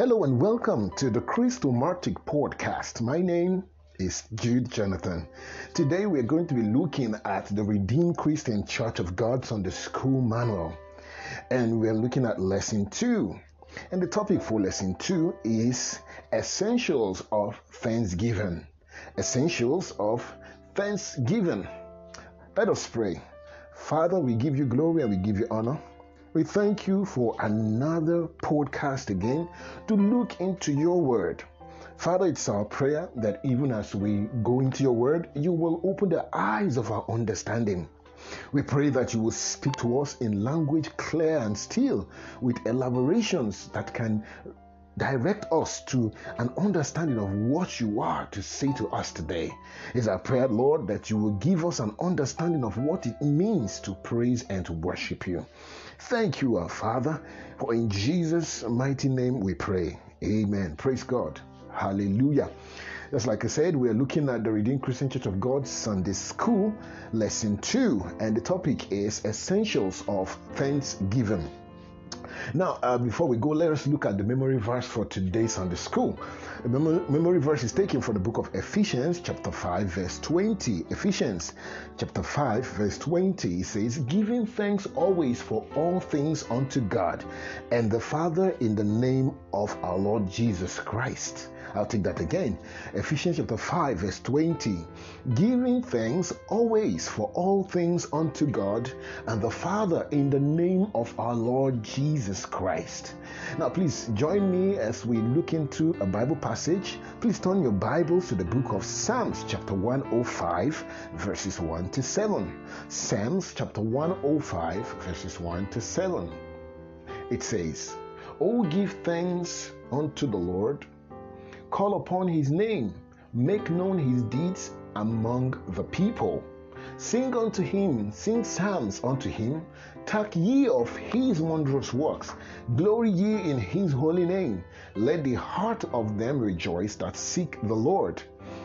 Hello and welcome to the Christomatic podcast. My name is Jude Jonathan. Today we are going to be looking at the Redeemed Christian Church of God Sunday School Manual, and we are looking at lesson two. And the topic for lesson two is essentials of thanksgiving. Essentials of thanksgiving. Let us pray. Father, we give you glory and we give you honor. We thank you for another podcast again to look into your word. Father, it's our prayer that even as we go into your word, you will open the eyes of our understanding. We pray that you will speak to us in language clear and still with elaborations that can direct us to an understanding of what you are to say to us today. It's our prayer, Lord, that you will give us an understanding of what it means to praise and to worship you. Thank you, our Father, for in Jesus' mighty name we pray. Amen. Praise God. Hallelujah. Just like I said, we are looking at the Redeemed Christian Church of God Sunday School, Lesson 2, and the topic is Essentials of Thanksgiving. Now, uh, before we go, let us look at the memory verse for today's Sunday school. The memory verse is taken from the book of Ephesians, chapter 5, verse 20. Ephesians, chapter 5, verse 20 says, Giving thanks always for all things unto God and the Father in the name of our Lord Jesus Christ I'll take that again. Ephesians chapter 5, verse 20. Giving thanks always for all things unto God and the Father in the name of our Lord Jesus Christ. Now, please join me as we look into a Bible passage. Please turn your Bibles to the book of Psalms, chapter 105, verses 1 to 7. Psalms, chapter 105, verses 1 to 7. It says, Oh, give thanks unto the Lord Call upon his name, make known his deeds among the people. Sing unto him, sing psalms unto him, talk ye of his wondrous works, glory ye in his holy name. Let the heart of them rejoice that seek the Lord.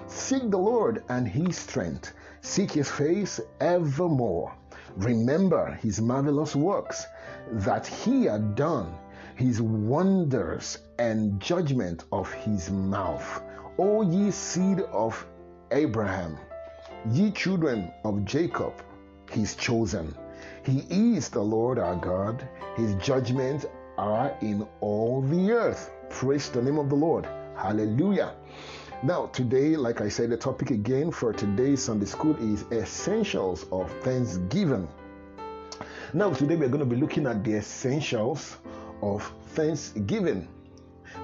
Seek the Lord and his strength, seek his face evermore. Remember his marvelous works that he had done his wonders and judgment of his mouth. O ye seed of Abraham, ye children of Jacob, his chosen. He is the Lord our God, his judgments are in all the earth. Praise the name of the Lord. Hallelujah. Now, today, like I said, the topic again for today's Sunday school is essentials of thanksgiving. Now, today we're going to be looking at the essentials of thanksgiving.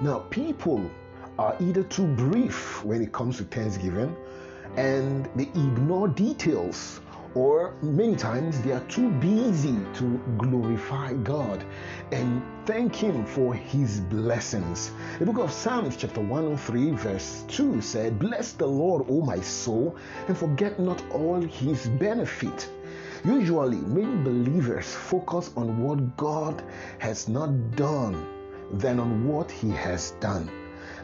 Now, people are either too brief when it comes to thanksgiving and they ignore details, or many times they are too busy to glorify God and thank Him for His blessings. The book of Psalms, chapter 103, verse 2 said, Bless the Lord, O my soul, and forget not all His benefit Usually, many believers focus on what God has not done than on what He has done.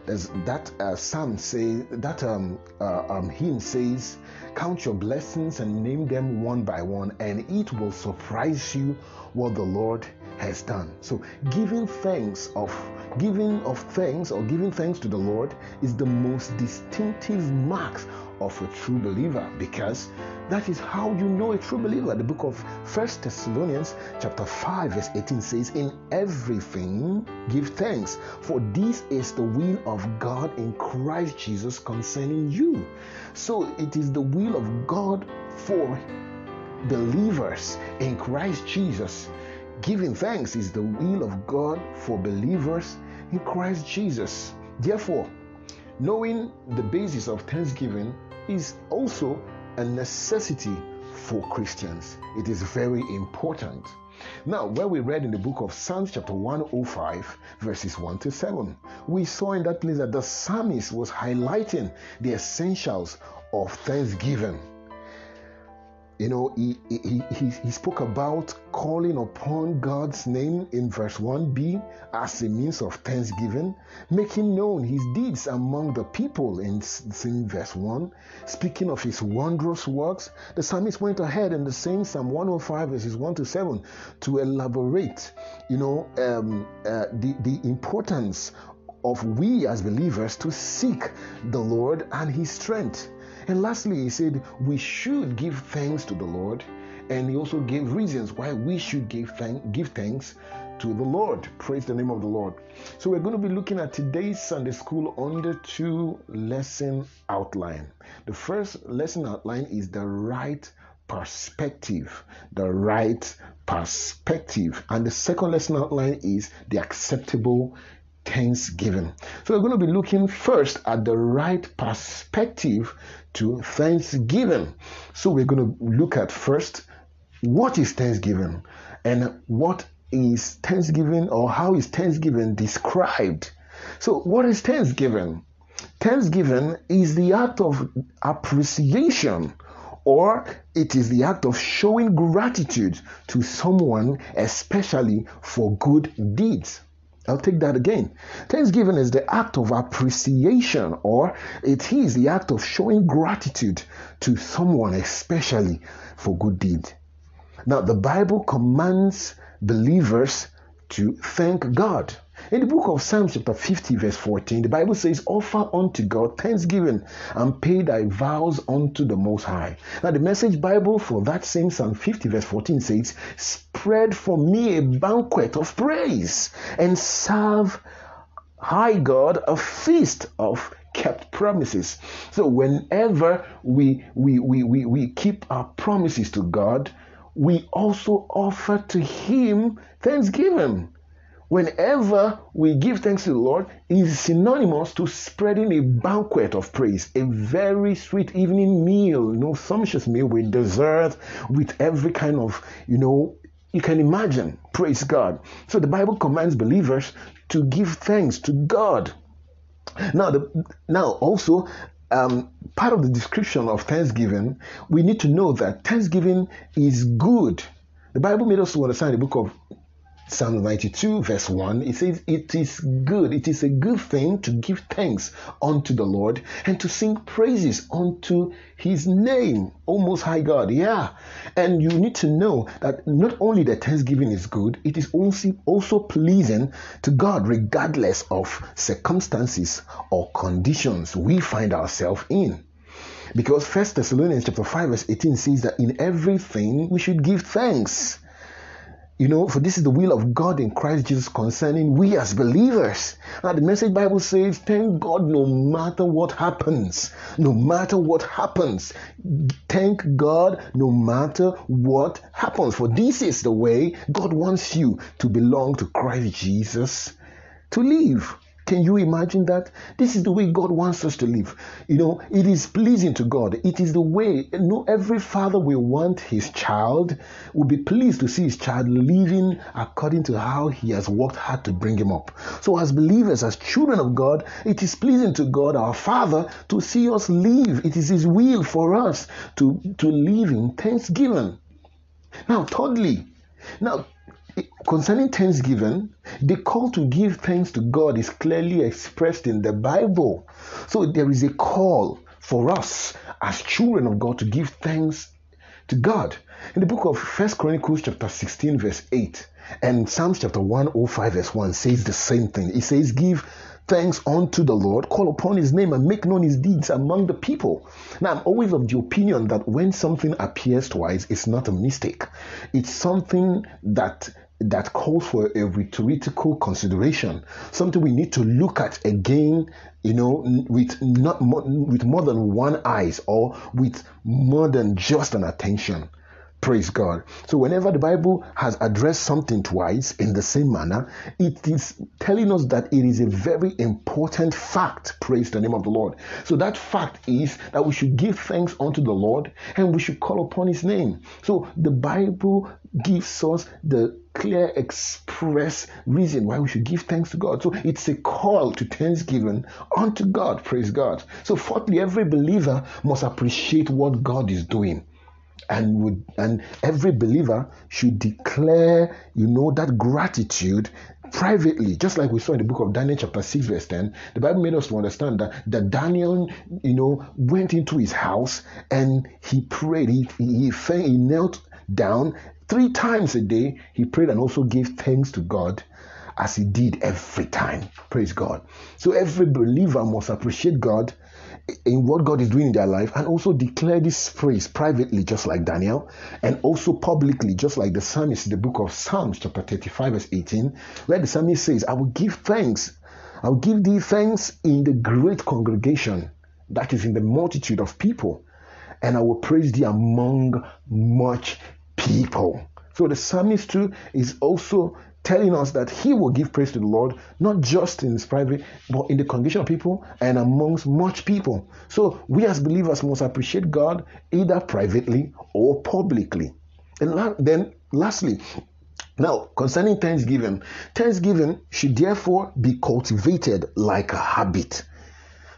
There's that uh, psalm say that um, uh, um, hymn says, "Count your blessings and name them one by one, and it will surprise you what the Lord has done." So, giving thanks of giving of thanks or giving thanks to the Lord is the most distinctive marks of a true believer because that is how you know a true believer. The book of First Thessalonians chapter 5 verse 18 says, "In everything give thanks, for this is the will of God in Christ Jesus concerning you." So it is the will of God for believers in Christ Jesus. Giving thanks is the will of God for believers in Christ Jesus. Therefore, knowing the basis of thanksgiving is also a necessity for Christians. It is very important. Now, when we read in the book of Psalms, chapter 105, verses 1 to 7, we saw in that place that the psalmist was highlighting the essentials of thanksgiving you know, he, he, he, he spoke about calling upon God's name in verse 1b as a means of thanksgiving, making known his deeds among the people in, in verse 1, speaking of his wondrous works. The psalmist went ahead in the same Psalm 105, verses 1 to 7, to elaborate, you know, um, uh, the, the importance of we as believers to seek the Lord and His strength. And lastly, he said we should give thanks to the Lord, and he also gave reasons why we should give, thank, give thanks to the Lord. Praise the name of the Lord. So we're going to be looking at today's Sunday school under two lesson outline. The first lesson outline is the right perspective, the right perspective. And the second lesson outline is the acceptable thanksgiving. So we're going to be looking first at the right perspective to thanksgiving. So we're going to look at first what is thanksgiving and what is thanksgiving or how is thanksgiving described. So what is thanksgiving? Thanksgiving is the act of appreciation or it is the act of showing gratitude to someone, especially for good deeds. I'll take that again. Thanksgiving is the act of appreciation, or it is the act of showing gratitude to someone, especially for good deed. Now, the Bible commands believers to thank God. In the book of Psalms, chapter 50, verse 14, the Bible says, Offer unto God thanksgiving and pay thy vows unto the Most High. Now, the message Bible for that same Psalm 50, verse 14 says, Spread for me a banquet of praise and serve high God a feast of kept promises. So, whenever we, we, we, we, we keep our promises to God, we also offer to Him thanksgiving. Whenever we give thanks to the Lord, is synonymous to spreading a banquet of praise, a very sweet evening meal, you know, sumptuous meal with dessert, with every kind of, you know, you can imagine. Praise God. So the Bible commands believers to give thanks to God. Now, the, now also, um, part of the description of Thanksgiving, we need to know that Thanksgiving is good. The Bible made us to understand the book of Psalm 92, verse 1, it says, It is good, it is a good thing to give thanks unto the Lord and to sing praises unto his name, O Most High God. Yeah. And you need to know that not only the thanksgiving is good, it is also, also pleasing to God, regardless of circumstances or conditions we find ourselves in. Because First Thessalonians chapter 5, verse 18 says that in everything we should give thanks you know, for this is the will of God in Christ Jesus concerning we as believers. Now, the message Bible says, thank God no matter what happens. No matter what happens. Thank God no matter what happens. For this is the way God wants you to belong to Christ Jesus to live. Can you imagine that? This is the way God wants us to live. You know, it is pleasing to God. It is the way, you know, every father will want his child, will be pleased to see his child living according to how he has worked hard to bring him up. So, as believers, as children of God, it is pleasing to God, our Father, to see us live. It is his will for us to, to live in thanksgiving. Now, thirdly, now concerning thanksgiving, the call to give thanks to God is clearly expressed in the Bible. So there is a call for us as children of God to give thanks to God. In the book of First Chronicles chapter 16 verse 8 and Psalms chapter 105 verse 1 says the same thing. It says give thanks unto the Lord, call upon his name and make known his deeds among the people. Now, I'm always of the opinion that when something appears twice, it's not a mistake. It's something that that calls for a rhetorical consideration, something we need to look at again, you know, with not more, with more than one eyes or with more than just an attention. Praise God. So, whenever the Bible has addressed something twice in the same manner, it is telling us that it is a very important fact. Praise the name of the Lord. So, that fact is that we should give thanks unto the Lord and we should call upon His name. So, the Bible gives us the clear, express reason why we should give thanks to God. So, it's a call to thanksgiving unto God. Praise God. So, fourthly, every believer must appreciate what God is doing and would and every believer should declare you know that gratitude privately just like we saw in the book of daniel chapter 6 verse 10 the bible made us to understand that, that daniel you know went into his house and he prayed he, he, he, he knelt down three times a day he prayed and also gave thanks to god as he did every time. Praise God. So every believer must appreciate God in what God is doing in their life and also declare this praise privately, just like Daniel, and also publicly, just like the psalmist in the book of Psalms, chapter 35, verse 18, where the psalmist says, I will give thanks. I will give thee thanks in the great congregation, that is in the multitude of people, and I will praise thee among much people. So the psalmist too is also telling us that he will give praise to the Lord, not just in his private, but in the congregation of people and amongst much people. So we as believers must appreciate God either privately or publicly. And la- then, lastly, now concerning Thanksgiving, Thanksgiving should therefore be cultivated like a habit.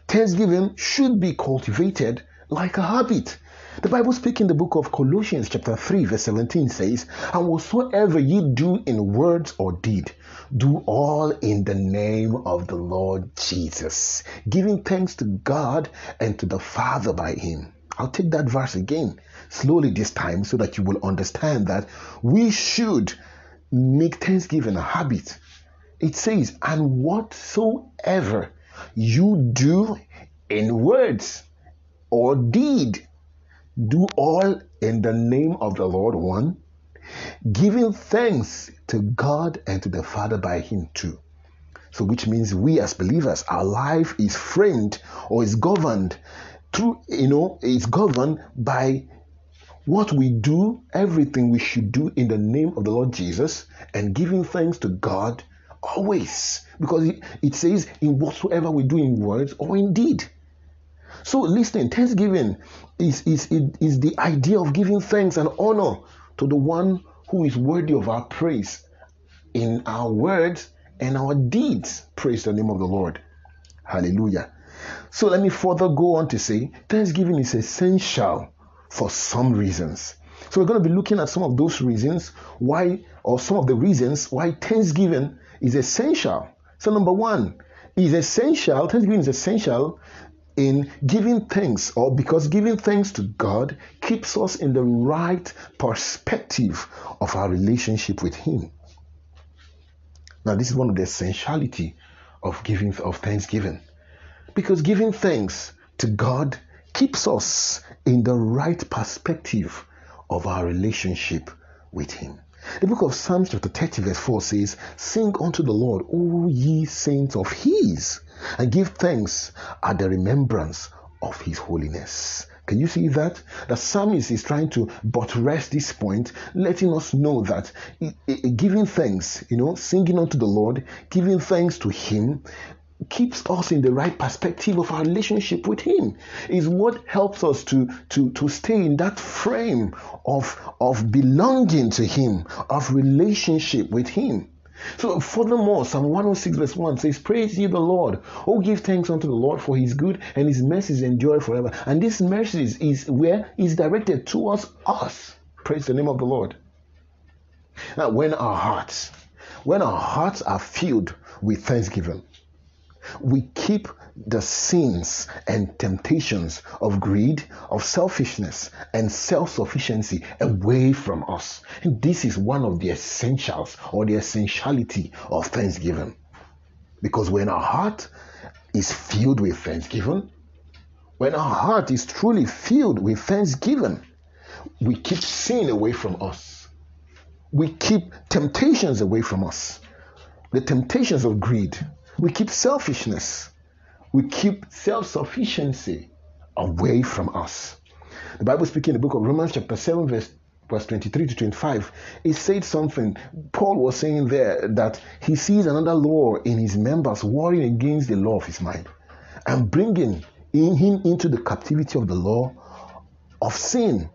Thanksgiving should be cultivated like a habit. The Bible speaking in the book of Colossians chapter 3 verse 17 says, And whatsoever ye do in words or deed, do all in the name of the Lord Jesus, giving thanks to God and to the Father by him. I'll take that verse again slowly this time so that you will understand that we should make thanksgiving a habit. It says, And whatsoever you do in words or deed, do all in the name of the Lord one, giving thanks to God and to the Father by Him too. So, which means we as believers, our life is framed or is governed through, you know, it's governed by what we do, everything we should do in the name of the Lord Jesus and giving thanks to God always. Because it, says, in whatsoever we do in words or in deed. So listen, thanksgiving is, is, is the idea of giving thanks and honor to the one who is worthy of our praise in our words and our deeds. Praise the name of the Lord. Hallelujah. So let me further go on to say thanksgiving is essential for some reasons. So we're going to be looking at some of those reasons why, or some of the reasons why thanksgiving is essential. So number one is essential. Thanksgiving is essential in giving thanks, or because giving thanks to God keeps us in the right perspective of our relationship with Him. Now, this is one of the essentiality of giving of thanksgiving, because giving thanks to God keeps us in the right perspective of our relationship with Him. The book of Psalms, chapter 30, verse 4 says, Sing unto the Lord, O ye saints of His, and give thanks at the remembrance of His holiness. Can you see that? The psalmist is trying to buttress this point, letting us know that giving thanks, you know, singing unto the Lord, giving thanks to Him, keeps us in the right perspective of our relationship with him is what helps us to to to stay in that frame of of belonging to him of relationship with him. So furthermore psalm 106 verse 1 says praise ye the lord. Oh give thanks unto the lord for his good and his mercies endure forever. And this mercies is where is directed towards us. Praise the name of the lord. Now when our hearts when our hearts are filled with thanksgiving we keep the sins and temptations of greed, of selfishness, and self sufficiency away from us. And this is one of the essentials or the essentiality of thanksgiving. Because when our heart is filled with thanksgiving, when our heart is truly filled with thanksgiving, we keep sin away from us. We keep temptations away from us. The temptations of greed, we keep selfishness, we keep self sufficiency away from us. The Bible speaking in the book of Romans, chapter 7, verse verse 23 to 25, it said something. Paul was saying there that he sees another law in his members warring against the law of his mind and bringing in him into the captivity of the law of sin.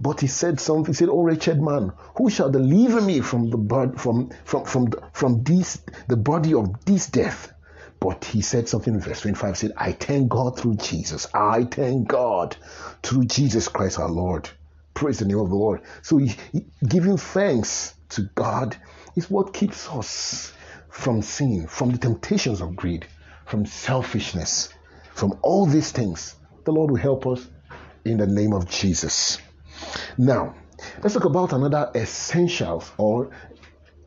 But he said something. He said, "Oh wretched man, who shall deliver me from the body, from from from from this the body of this death?" But he said something in verse 25. Said, "I thank God through Jesus. I thank God through Jesus Christ our Lord." Praise the name of the Lord. So he, he, giving thanks to God is what keeps us from sin, from the temptations of greed, from selfishness, from all these things. The Lord will help us in the name of Jesus. Now, let's talk about another essential or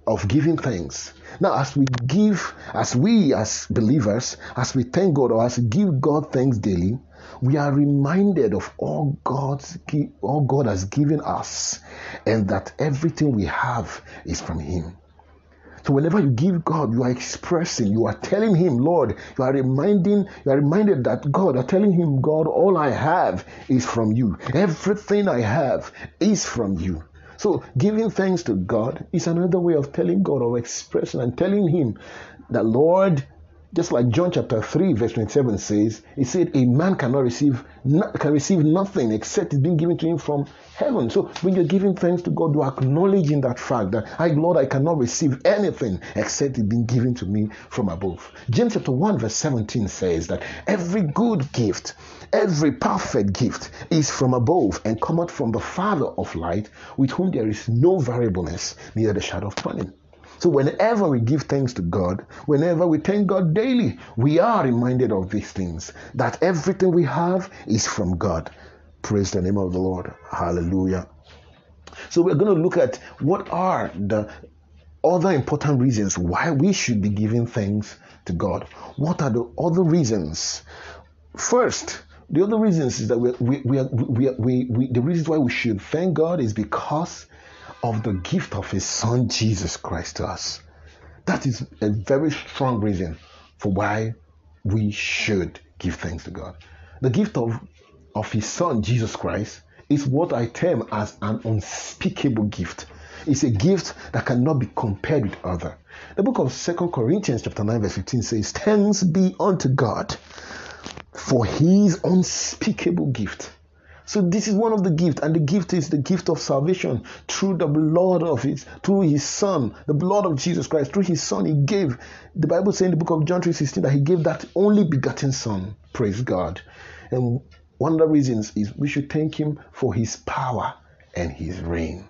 of giving thanks. Now, as we give, as we as believers, as we thank God or as give God thanks daily, we are reminded of all God's all God has given us, and that everything we have is from Him. So whenever you give God, you are expressing, you are telling Him, Lord, you are reminding, you are reminded that God, are telling Him, God, all I have is from you. Everything I have is from you. So giving thanks to God is another way of telling God or expressing and telling Him that, Lord, just like John chapter 3, verse 27 says, it said, A man cannot receive can receive nothing except it's been given to him from heaven. So when you're giving thanks to God, you're acknowledging that fact that I, Lord, I cannot receive anything except it's been given to me from above. James chapter 1, verse 17 says that every good gift, every perfect gift is from above and cometh from the Father of light, with whom there is no variableness, neither the shadow of turning. So, whenever we give thanks to God, whenever we thank God daily, we are reminded of these things that everything we have is from God. Praise the name of the Lord. Hallelujah. So, we're going to look at what are the other important reasons why we should be giving thanks to God. What are the other reasons? First, the other reasons is that we, we, we, we, we, we, the reasons why we should thank God is because of the gift of his son Jesus Christ to us. That is a very strong reason for why we should give thanks to God. The gift of, of his son Jesus Christ is what I term as an unspeakable gift. It's a gift that cannot be compared with other. The book of Second Corinthians chapter 9 verse 15 says, Thanks be unto God for his unspeakable gift so this is one of the gifts, and the gift is the gift of salvation through the blood of his, through his son, the blood of Jesus Christ, through his son. He gave the Bible saying in the book of John 3:16 that he gave that only begotten son. Praise God. And one of the reasons is we should thank him for his power and his reign.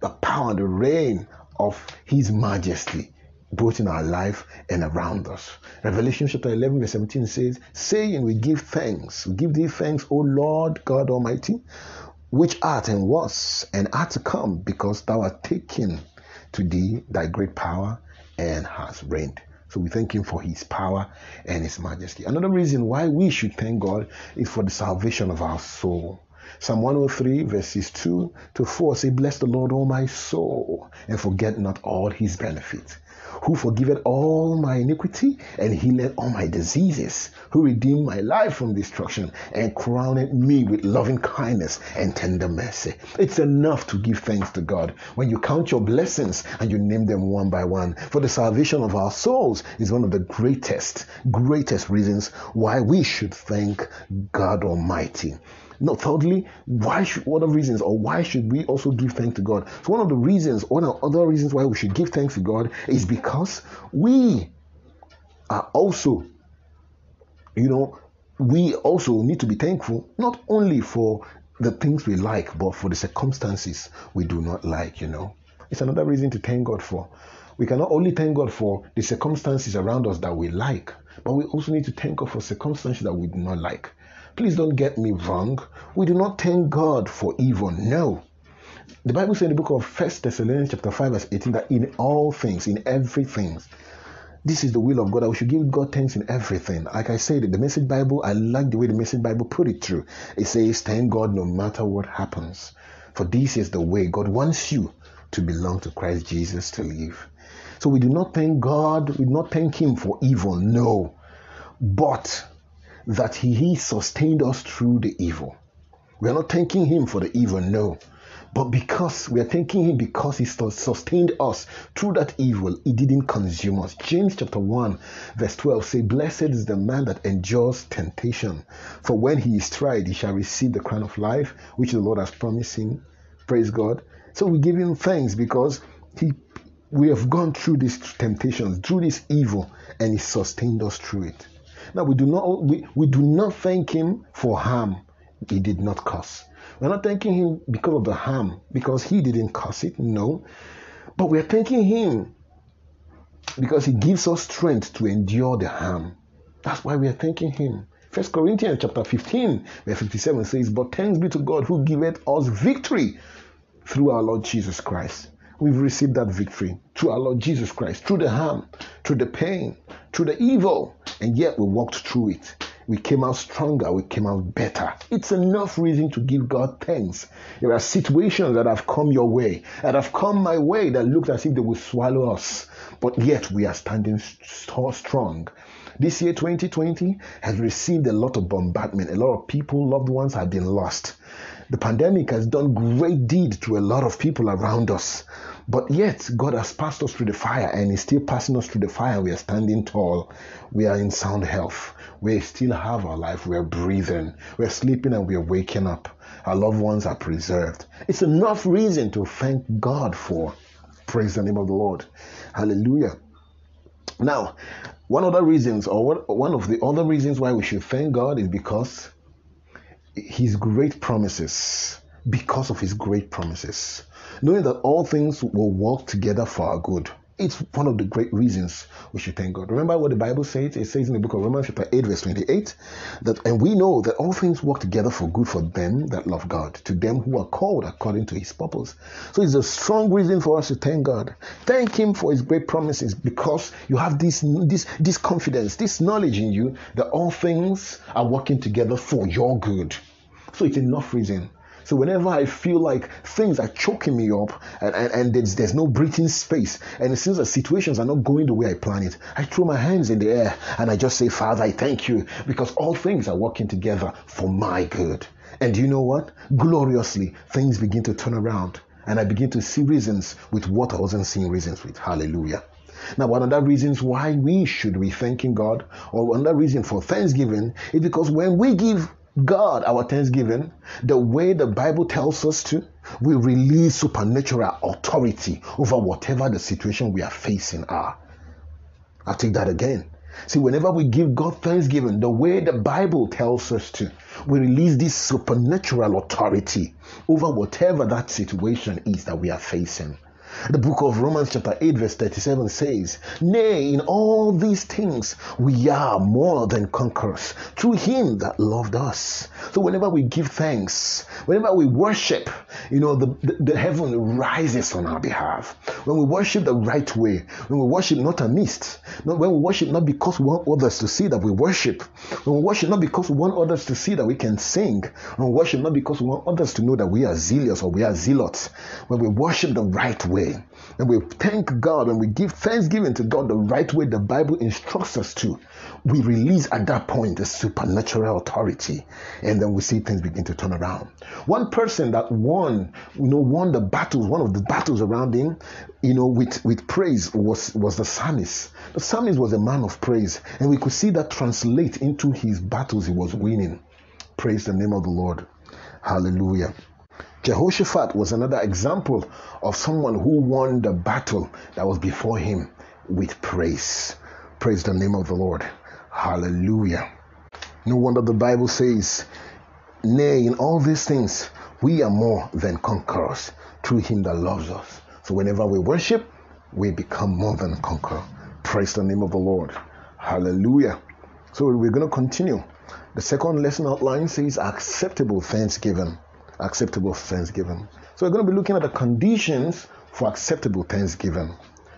The power and the reign of his majesty both in our life and around us. Revelation chapter 11, verse 17 says, Saying, We give thanks, we give thee thanks, O Lord God Almighty, which art and was and art to come, because thou art taken to thee thy great power and has reigned. So we thank him for his power and his majesty. Another reason why we should thank God is for the salvation of our soul. Psalm 103, verses 2 to 4 say, Bless the Lord, O my soul, and forget not all his benefits who forgiveth all my iniquity and healeth all my diseases, who redeemed my life from destruction and crowned me with loving kindness and tender mercy. It's enough to give thanks to God when you count your blessings and you name them one by one. For the salvation of our souls is one of the greatest, greatest reasons why we should thank God Almighty. No, thirdly, why should what are reasons or why should we also give thanks to God? So one of the reasons, one of the other reasons why we should give thanks to God is because we are also, you know, we also need to be thankful not only for the things we like, but for the circumstances we do not like, you know. It's another reason to thank God for. We cannot only thank God for the circumstances around us that we like, but we also need to thank God for circumstances that we do not like. Please don't get me wrong. We do not thank God for evil. No. The Bible says in the book of First Thessalonians chapter 5, verse 18, that in all things, in everything, this is the will of God. I should give God thanks in everything. Like I said, the message Bible, I like the way the message Bible put it through. It says, thank God no matter what happens. For this is the way God wants you to belong to Christ Jesus to live. So we do not thank God, we do not thank Him for evil, no. But that he, sustained us through the evil. We are not thanking him for the evil, no. But because we are thanking him because he sustained us through that evil, he didn't consume us. James chapter 1, verse 12 say, Blessed is the man that endures temptation, for when he is tried, he shall receive the crown of life, which the Lord has promised him. Praise God. So we give him thanks because he we have gone through these temptations, through this evil, and he sustained us through it. Now we do not we, we do not thank him for harm he did not cause. We're not thanking him because of the harm, because he didn't cause it, no. But we're thanking him because he gives us strength to endure the harm. That's why we are thanking him. First Corinthians chapter 15, verse 57 says, But thanks be to God who giveth us victory through our Lord Jesus Christ. We've received that victory through our Lord Jesus Christ, through the harm, through the pain, through the evil, and yet we walked through it. We came out stronger, we came out better. It's enough reason to give God thanks. There are situations that have come your way, that have come my way, that looked as if they would swallow us, but yet we are standing so strong. This year, 2020, has received a lot of bombardment. A lot of people, loved ones, have been lost. The pandemic has done great deed to a lot of people around us. But yet, God has passed us through the fire and He's still passing us through the fire. We are standing tall. We are in sound health. We still have our life. We are breathing. We are sleeping and we are waking up. Our loved ones are preserved. It's enough reason to thank God for. Praise the name of the Lord. Hallelujah. Now, one of the reasons, or one of the other reasons why we should thank God is because His great promises. Because of His great promises knowing that all things will work together for our good. It's one of the great reasons we should thank God. Remember what the Bible says? It says in the book of Romans, chapter 8, verse 28, that and we know that all things work together for good for them that love God, to them who are called according to his purpose. So it's a strong reason for us to thank God. Thank him for his great promises because you have this this this confidence, this knowledge in you that all things are working together for your good. So it's enough reason so whenever I feel like things are choking me up and, and, and there's, there's no breathing space, and it seems that situations are not going the way I plan it, I throw my hands in the air and I just say, Father, I thank you because all things are working together for my good. And you know what? Gloriously, things begin to turn around. And I begin to see reasons with what I wasn't seeing reasons with. Hallelujah. Now, one of the reasons why we should be thanking God, or the reasons for thanksgiving, is because when we give God, our thanksgiving, the way the Bible tells us to, we release supernatural authority over whatever the situation we are facing are. I'll take that again. See, whenever we give God thanksgiving, the way the Bible tells us to, we release this supernatural authority over whatever that situation is that we are facing. The book of Romans, chapter 8, verse 37 says, Nay, in all these things we are more than conquerors through him that loved us. So whenever we give thanks, whenever we worship, you know, the, the, the heaven rises on our behalf. When we worship the right way, when we worship not amiss, not when we worship not because we want others to see that we worship, when we worship not because we want others to see that we can sing, when we worship not because we want others to know that we are zealous or we are zealots, when we worship the right way. And we thank God and we give thanksgiving to God the right way the Bible instructs us to. We release at that point the supernatural authority, and then we see things begin to turn around. One person that won, you know, won the battles, one of the battles around him, you know, with, with praise was, was the psalmist. The psalmist was a man of praise, and we could see that translate into his battles he was winning. Praise the name of the Lord. Hallelujah. Jehoshaphat was another example of someone who won the battle that was before him with praise. Praise the name of the Lord. Hallelujah. No wonder the Bible says, Nay, in all these things, we are more than conquerors through him that loves us. So whenever we worship, we become more than conquerors. Praise the name of the Lord. Hallelujah. So we're going to continue. The second lesson outline says acceptable thanksgiving acceptable thanksgiving. So we're going to be looking at the conditions for acceptable thanksgiving.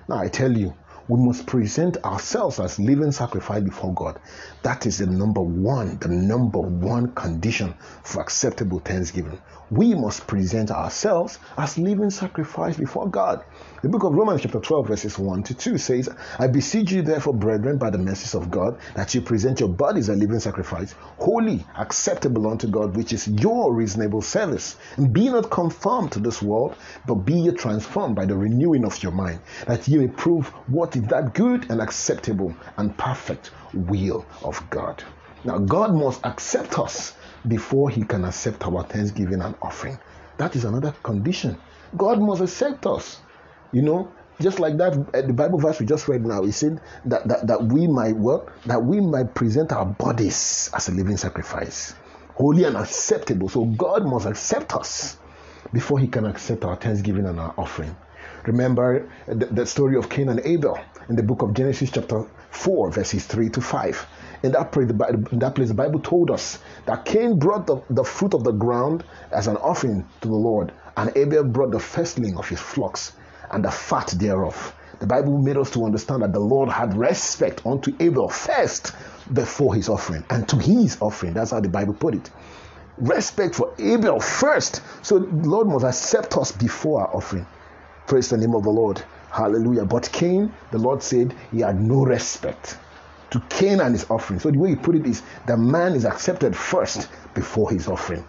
Now, I tell you, we must present ourselves as living sacrifice before God. That is the number one, the number one condition for acceptable thanksgiving. We must present ourselves as living sacrifice before God. The book of Romans, chapter 12, verses 1 to 2 says, I beseech you, therefore, brethren, by the mercies of God, that you present your bodies a living sacrifice, holy, acceptable unto God, which is your reasonable service. And be not conformed to this world, but be ye transformed by the renewing of your mind, that ye may prove what is that good and acceptable and perfect will of God. Now, God must accept us before He can accept our thanksgiving and offering. That is another condition. God must accept us. You know, just like that, uh, the Bible verse we just read now, it said that, that, that we might work, that we might present our bodies as a living sacrifice, holy and acceptable. So God must accept us before He can accept our thanksgiving and our offering. Remember the, the story of Cain and Abel in the book of Genesis, chapter 4, verses 3 to 5. In that, place, in that place, the Bible told us that Cain brought the, the fruit of the ground as an offering to the Lord, and Abel brought the firstling of his flocks and the fat thereof. The Bible made us to understand that the Lord had respect unto Abel first before his offering and to his offering. That's how the Bible put it. Respect for Abel first. So the Lord must accept us before our offering. Praise the name of the Lord. Hallelujah. But Cain, the Lord said he had no respect to Cain and his offering. So the way he put it is the man is accepted first before his offering.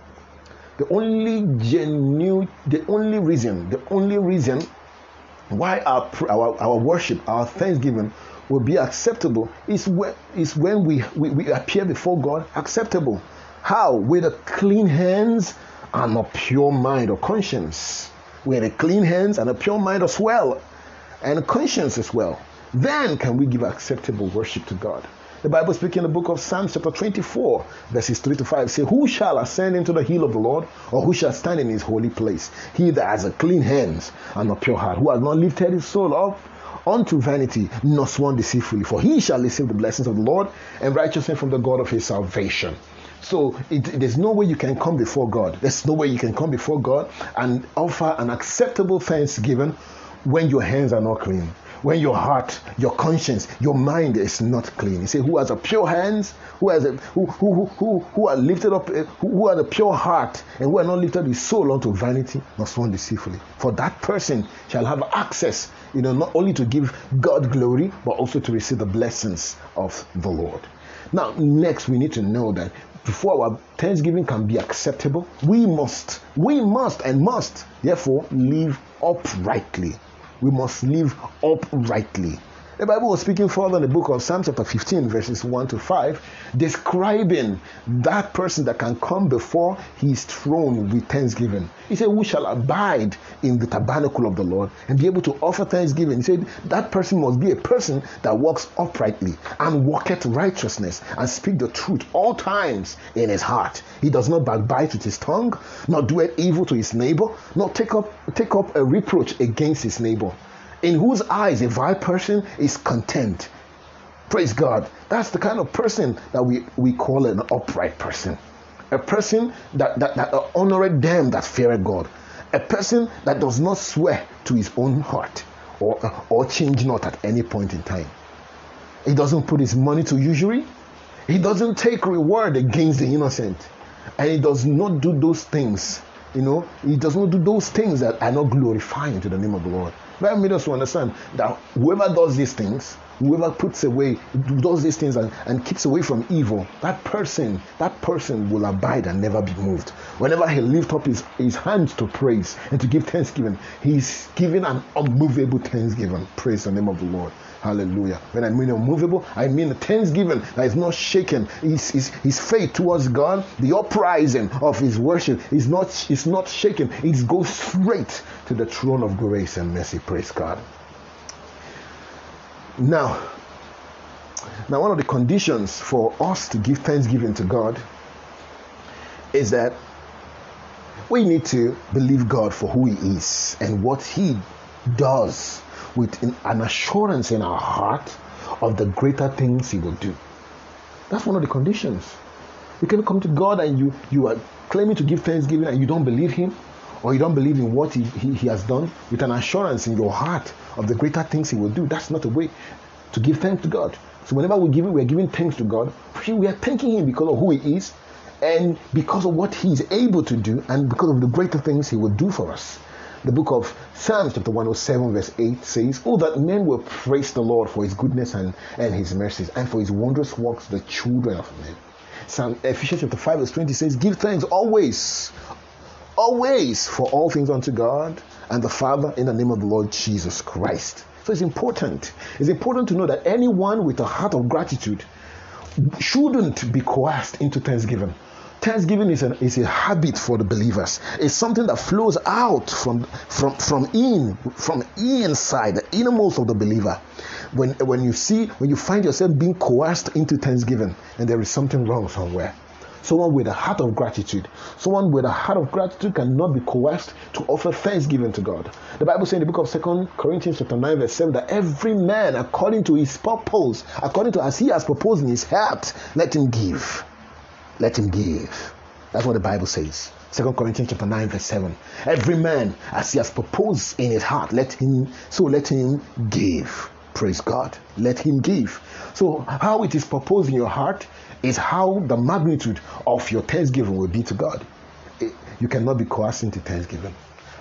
The only genuine, the only reason, the only reason why our, our, our worship, our thanksgiving will be acceptable is when, is when we, we, we appear before God acceptable. How? With a clean hands and a pure mind or conscience. With a clean hands and a pure mind as well, and conscience as well. Then can we give acceptable worship to God. The Bible speaking in the book of Psalms, chapter 24, verses 3 to 5, say, Who shall ascend into the hill of the Lord, or who shall stand in his holy place? He that has a clean hands and a pure heart, who has not lifted his soul up unto vanity, nor sworn deceitfully, for he shall receive the blessings of the Lord and righteousness from the God of his salvation. So it, there's no way you can come before God. There's no way you can come before God and offer an acceptable thanksgiving when your hands are not clean when your heart, your conscience, your mind is not clean. He said, Who has a pure hands, who has a who who who who are lifted up, eh, who, are the pure heart, and who are not lifted his soul unto vanity, nor sworn deceitfully. For that person shall have access, you know, not only to give God glory, but also to receive the blessings of the Lord. Now, next we need to know that before our thanksgiving can be acceptable, we must, we must and must, therefore, live uprightly we must live uprightly. The Bible was speaking further in the book of Psalm chapter 15, verses 1 to 5, describing that person that can come before his throne with thanksgiving. He said, We shall abide in the tabernacle of the Lord and be able to offer thanksgiving? He said, That person must be a person that walks uprightly and walketh righteousness and speak the truth all times in his heart. He does not backbite with his tongue, nor doeth evil to his neighbor, nor take up, take up a reproach against his neighbor in whose eyes a vile person is content. Praise God. That's the kind of person that we, we call an upright person. A person that, that, that honored them that fear God. A person that does not swear to his own heart or, or change not at any point in time. He doesn't put his money to usury. He doesn't take reward against the innocent. And he does not do those things. You know, he does not do those things that are not glorifying to the name of the Lord. That made us to understand that whoever does these things, whoever puts away, does these things and, and keeps away from evil, that person, that person will abide and never be moved. Whenever he lifts up his, his hands to praise and to give thanksgiving, he's giving an unmovable thanksgiving. Praise the name of the Lord. Hallelujah. When I mean unmovable, I mean thanksgiving that is not shaken. His, his, his faith towards God, the uprising of his worship is not, is not shaken. It goes straight to the throne of grace and mercy. Praise God. Now, now one of the conditions for us to give thanksgiving to God is that we need to believe God for who He is and what He does with an assurance in our heart of the greater things He will do. That's one of the conditions. You can come to God and you you are claiming to give thanksgiving and you don't believe Him, or you don't believe in what he, he, he has done with an assurance in your heart of the greater things He will do. That's not a way to give thanks to God. So whenever we give, we're giving thanks to God. We are thanking Him because of who He is, and because of what He is able to do, and because of the greater things He will do for us. The book of Psalms, chapter 107, verse 8 says, Oh, that men will praise the Lord for his goodness and, and his mercies, and for his wondrous works, the children of men. Psalm Ephesians chapter 5, verse 20 says, Give thanks always, always for all things unto God and the Father in the name of the Lord Jesus Christ. So it's important. It's important to know that anyone with a heart of gratitude shouldn't be coerced into thanksgiving. Thanksgiving is, is a habit for the believers. It's something that flows out from, from, from in, from inside, the innermost of the believer. When, when you see, when you find yourself being coerced into thanksgiving, and there is something wrong somewhere. Someone with a heart of gratitude. Someone with a heart of gratitude cannot be coerced to offer thanksgiving to God. The Bible says in the book of Second Corinthians chapter 9, verse 7, that every man according to his purpose, according to as he has proposed in his heart, let him give let him give. That's what the Bible says. 2 Corinthians chapter 9, verse 7. Every man as he has proposed in his heart, let him so let him give. Praise God. Let him give. So how it is proposed in your heart is how the magnitude of your thanksgiving will be to God. Eh, you cannot be coerced into thanksgiving.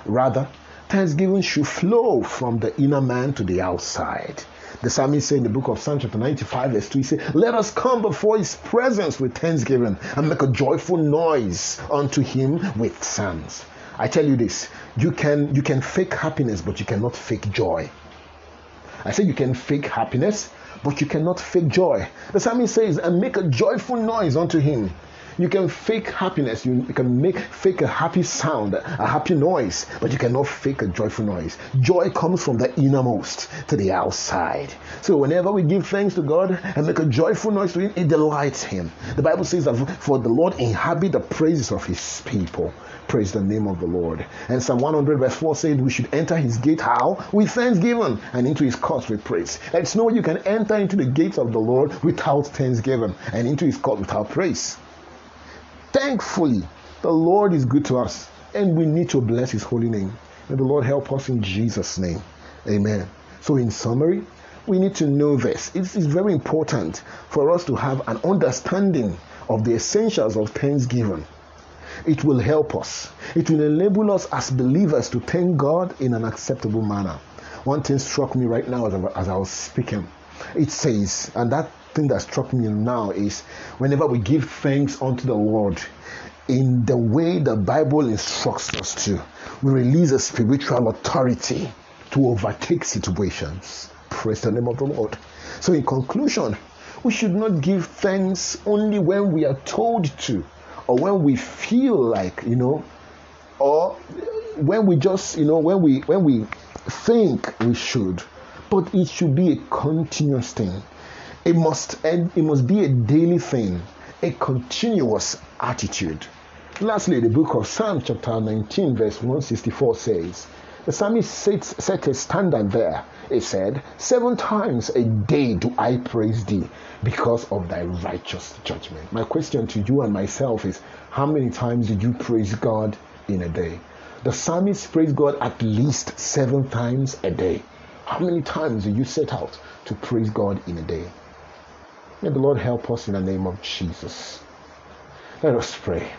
Rather, thanksgiving should flow from the inner man to the outside. The psalmist said in the book of Psalm chapter 95, verse 2, he said, Let us come before his presence with thanksgiving and make a joyful noise unto him with psalms. I tell you this, you can you can fake happiness, but you cannot fake joy. I say you can fake happiness, but you cannot fake joy. The psalmist says, and make a joyful noise unto him. You can fake happiness, you can make fake a happy sound, a happy noise, but you cannot fake a joyful noise. Joy comes from the innermost to the outside. So whenever we give thanks to God and make a joyful noise to Him, it delights Him. The Bible says that for the Lord inhabit the praises of His people. Praise the name of the Lord. And Psalm 100 verse 4 said we should enter his gate how? With thanksgiving and into his courts with praise. It's no you can enter into the gates of the Lord without thanksgiving and into his court without praise. Thankfully, the Lord is good to us and we need to bless his holy name. May the Lord help us in Jesus' name. Amen. So, in summary, we need to know this. It is very important for us to have an understanding of the essentials of thanksgiving. It will help us. It will enable us as believers to thank God in an acceptable manner. One thing struck me right now as I was speaking. It says, and that thing that struck me now is whenever we give thanks unto the Lord in the way the Bible instructs us to, we release a spiritual authority to overtake situations. Praise the name of the Lord. So, in conclusion, we should not give thanks only when we are told to or when we feel like, you know, or when we just, you know, when we when we think we should. But it should be a continuous thing. It must it must be a daily thing, a continuous attitude. Lastly, the book of Psalm chapter 19, verse 164 says, the psalmist set a standard there. He said, Seven times a day do I praise thee because of thy righteous judgment. My question to you and myself is, How many times did you praise God in a day? The psalmist praised God at least seven times a day. How many times do you set out to praise God in a day? May the Lord help us in the name of Jesus. Let us pray.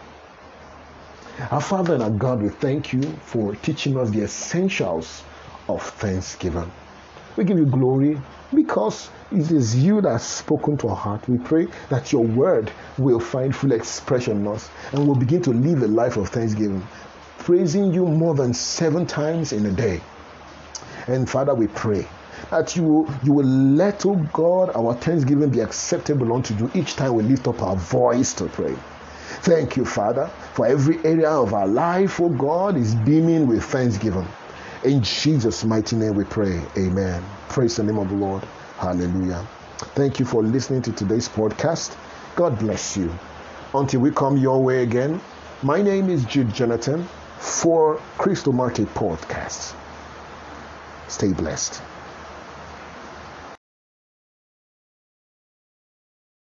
Our Father and our God, we thank you for teaching us the essentials of thanksgiving. We give you glory because it is you that has spoken to our heart. We pray that your word will find full expression in us and we'll begin to live a life of thanksgiving, praising you more than seven times in a day. And Father, we pray that you will, you will let, oh God, our thanksgiving be acceptable unto you each time we lift up our voice to pray. Thank you, Father, for every area of our life, oh God, is beaming with thanksgiving. In Jesus' mighty name we pray. Amen. Praise the name of the Lord. Hallelujah. Thank you for listening to today's podcast. God bless you. Until we come your way again, my name is Jude Jonathan for Crystal Market Podcast. Stay blessed.